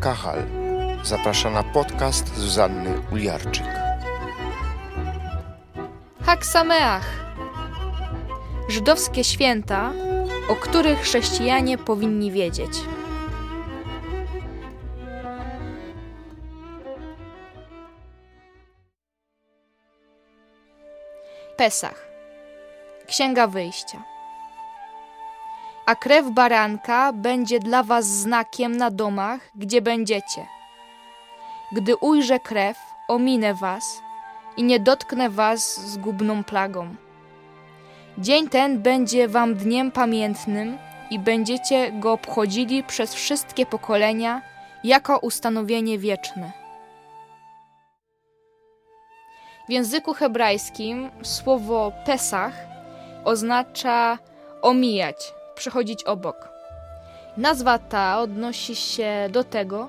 Kachal zaprasza na podcast Zuzanny Uliarczyk. Haksameach żydowskie święta, o których chrześcijanie powinni wiedzieć. Pesach. Księga Wyjścia. A krew baranka będzie dla was znakiem na domach, gdzie będziecie. Gdy ujrzę krew, ominę was i nie dotknę was zgubną plagą. Dzień ten będzie wam dniem pamiętnym i będziecie go obchodzili przez wszystkie pokolenia jako ustanowienie wieczne. W języku hebrajskim słowo Pesach oznacza omijać, przechodzić obok. Nazwa ta odnosi się do tego,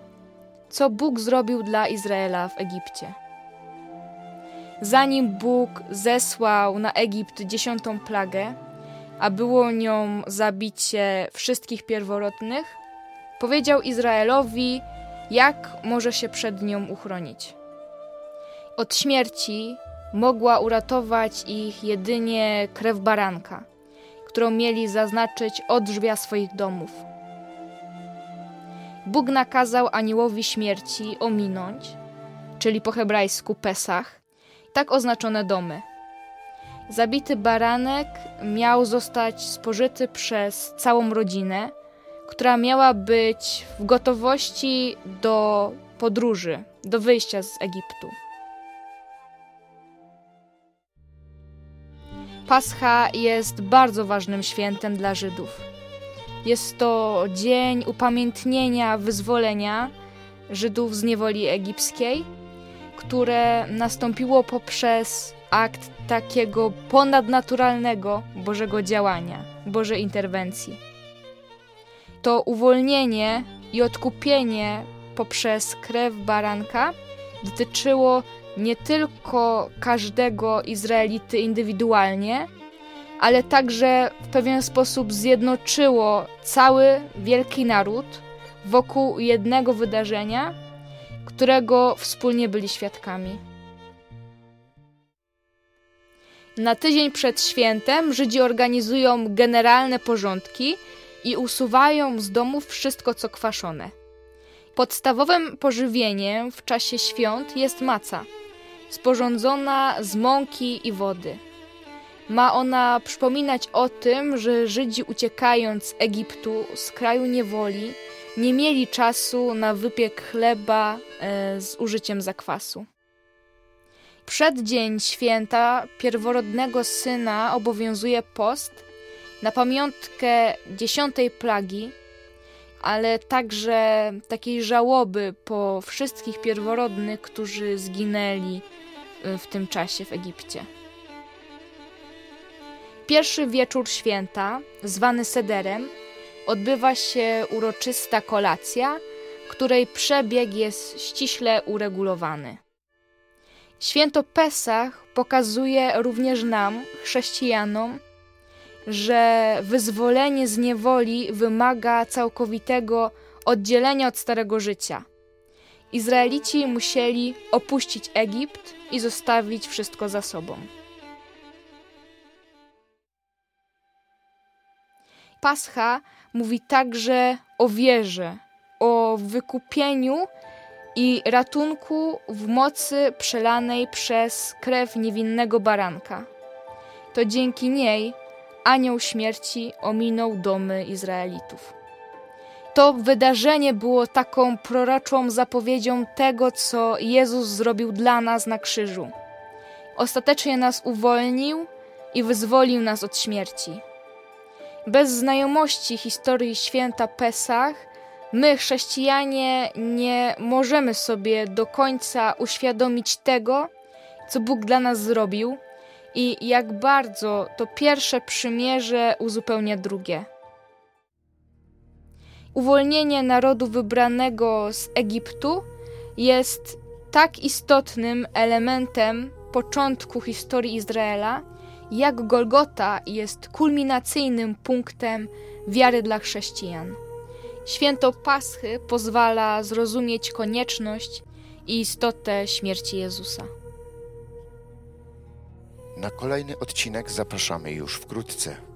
co Bóg zrobił dla Izraela w Egipcie. Zanim Bóg zesłał na Egipt dziesiątą plagę, a było nią zabicie wszystkich pierworodnych, powiedział Izraelowi, jak może się przed nią uchronić. Od śmierci mogła uratować ich jedynie krew baranka, którą mieli zaznaczyć od drzwia swoich domów. Bóg nakazał aniołowi śmierci ominąć, czyli po hebrajsku Pesach, tak oznaczone domy. Zabity baranek miał zostać spożyty przez całą rodzinę, która miała być w gotowości do podróży, do wyjścia z Egiptu. Pascha jest bardzo ważnym świętem dla Żydów. Jest to dzień upamiętnienia wyzwolenia Żydów z niewoli egipskiej, które nastąpiło poprzez akt takiego ponadnaturalnego Bożego działania, Bożej interwencji. To uwolnienie i odkupienie poprzez krew baranka dotyczyło nie tylko każdego Izraelity indywidualnie, ale także w pewien sposób zjednoczyło cały wielki naród wokół jednego wydarzenia, którego wspólnie byli świadkami. Na tydzień przed świętem Żydzi organizują generalne porządki i usuwają z domów wszystko, co kwaszone. Podstawowym pożywieniem w czasie świąt jest maca – sporządzona z mąki i wody. Ma ona przypominać o tym, że Żydzi uciekając z Egiptu, z kraju niewoli, nie mieli czasu na wypiek chleba e, z użyciem zakwasu. Przed dzień święta pierworodnego syna obowiązuje post na pamiątkę dziesiątej plagi, ale także takiej żałoby po wszystkich pierworodnych, którzy zginęli Y, w tym czasie w Egipcie. Pierwszy wieczór święta, zwany sederem, odbywa się uroczysta kolacja, której przebieg jest ściśle uregulowany. Święto Pesach pokazuje również nam, chrześcijanom, że wyzwolenie z niewoli wymaga całkowitego oddzielenia od starego życia. Izraelici musieli opuścić Egipt i zostawić wszystko za sobą. Pascha mówi także o wierze, o wykupieniu i ratunku w mocy przelanej przez krew niewinnego baranka. To dzięki niej anioł śmierci ominął domy Izraelitów. To wydarzenie było taką proroczą zapowiedzią tego, co Jezus zrobił dla nas na krzyżu. Ostatecznie nas uwolnił i wyzwolił nas od śmierci. Bez znajomości historii święta Pesach, my, chrześcijanie, nie możemy sobie do końca uświadomić tego, co Bóg dla nas zrobił i jak bardzo to pierwsze przymierze uzupełnia drugie. Uwolnienie narodu wybranego z Egiptu jest tak istotnym elementem początku historii Izraela, jak Golgota jest kulminacyjnym punktem wiary dla chrześcijan. Święto Paschy pozwala zrozumieć konieczność i istotę śmierci Jezusa. Na kolejny odcinek zapraszamy już wkrótce.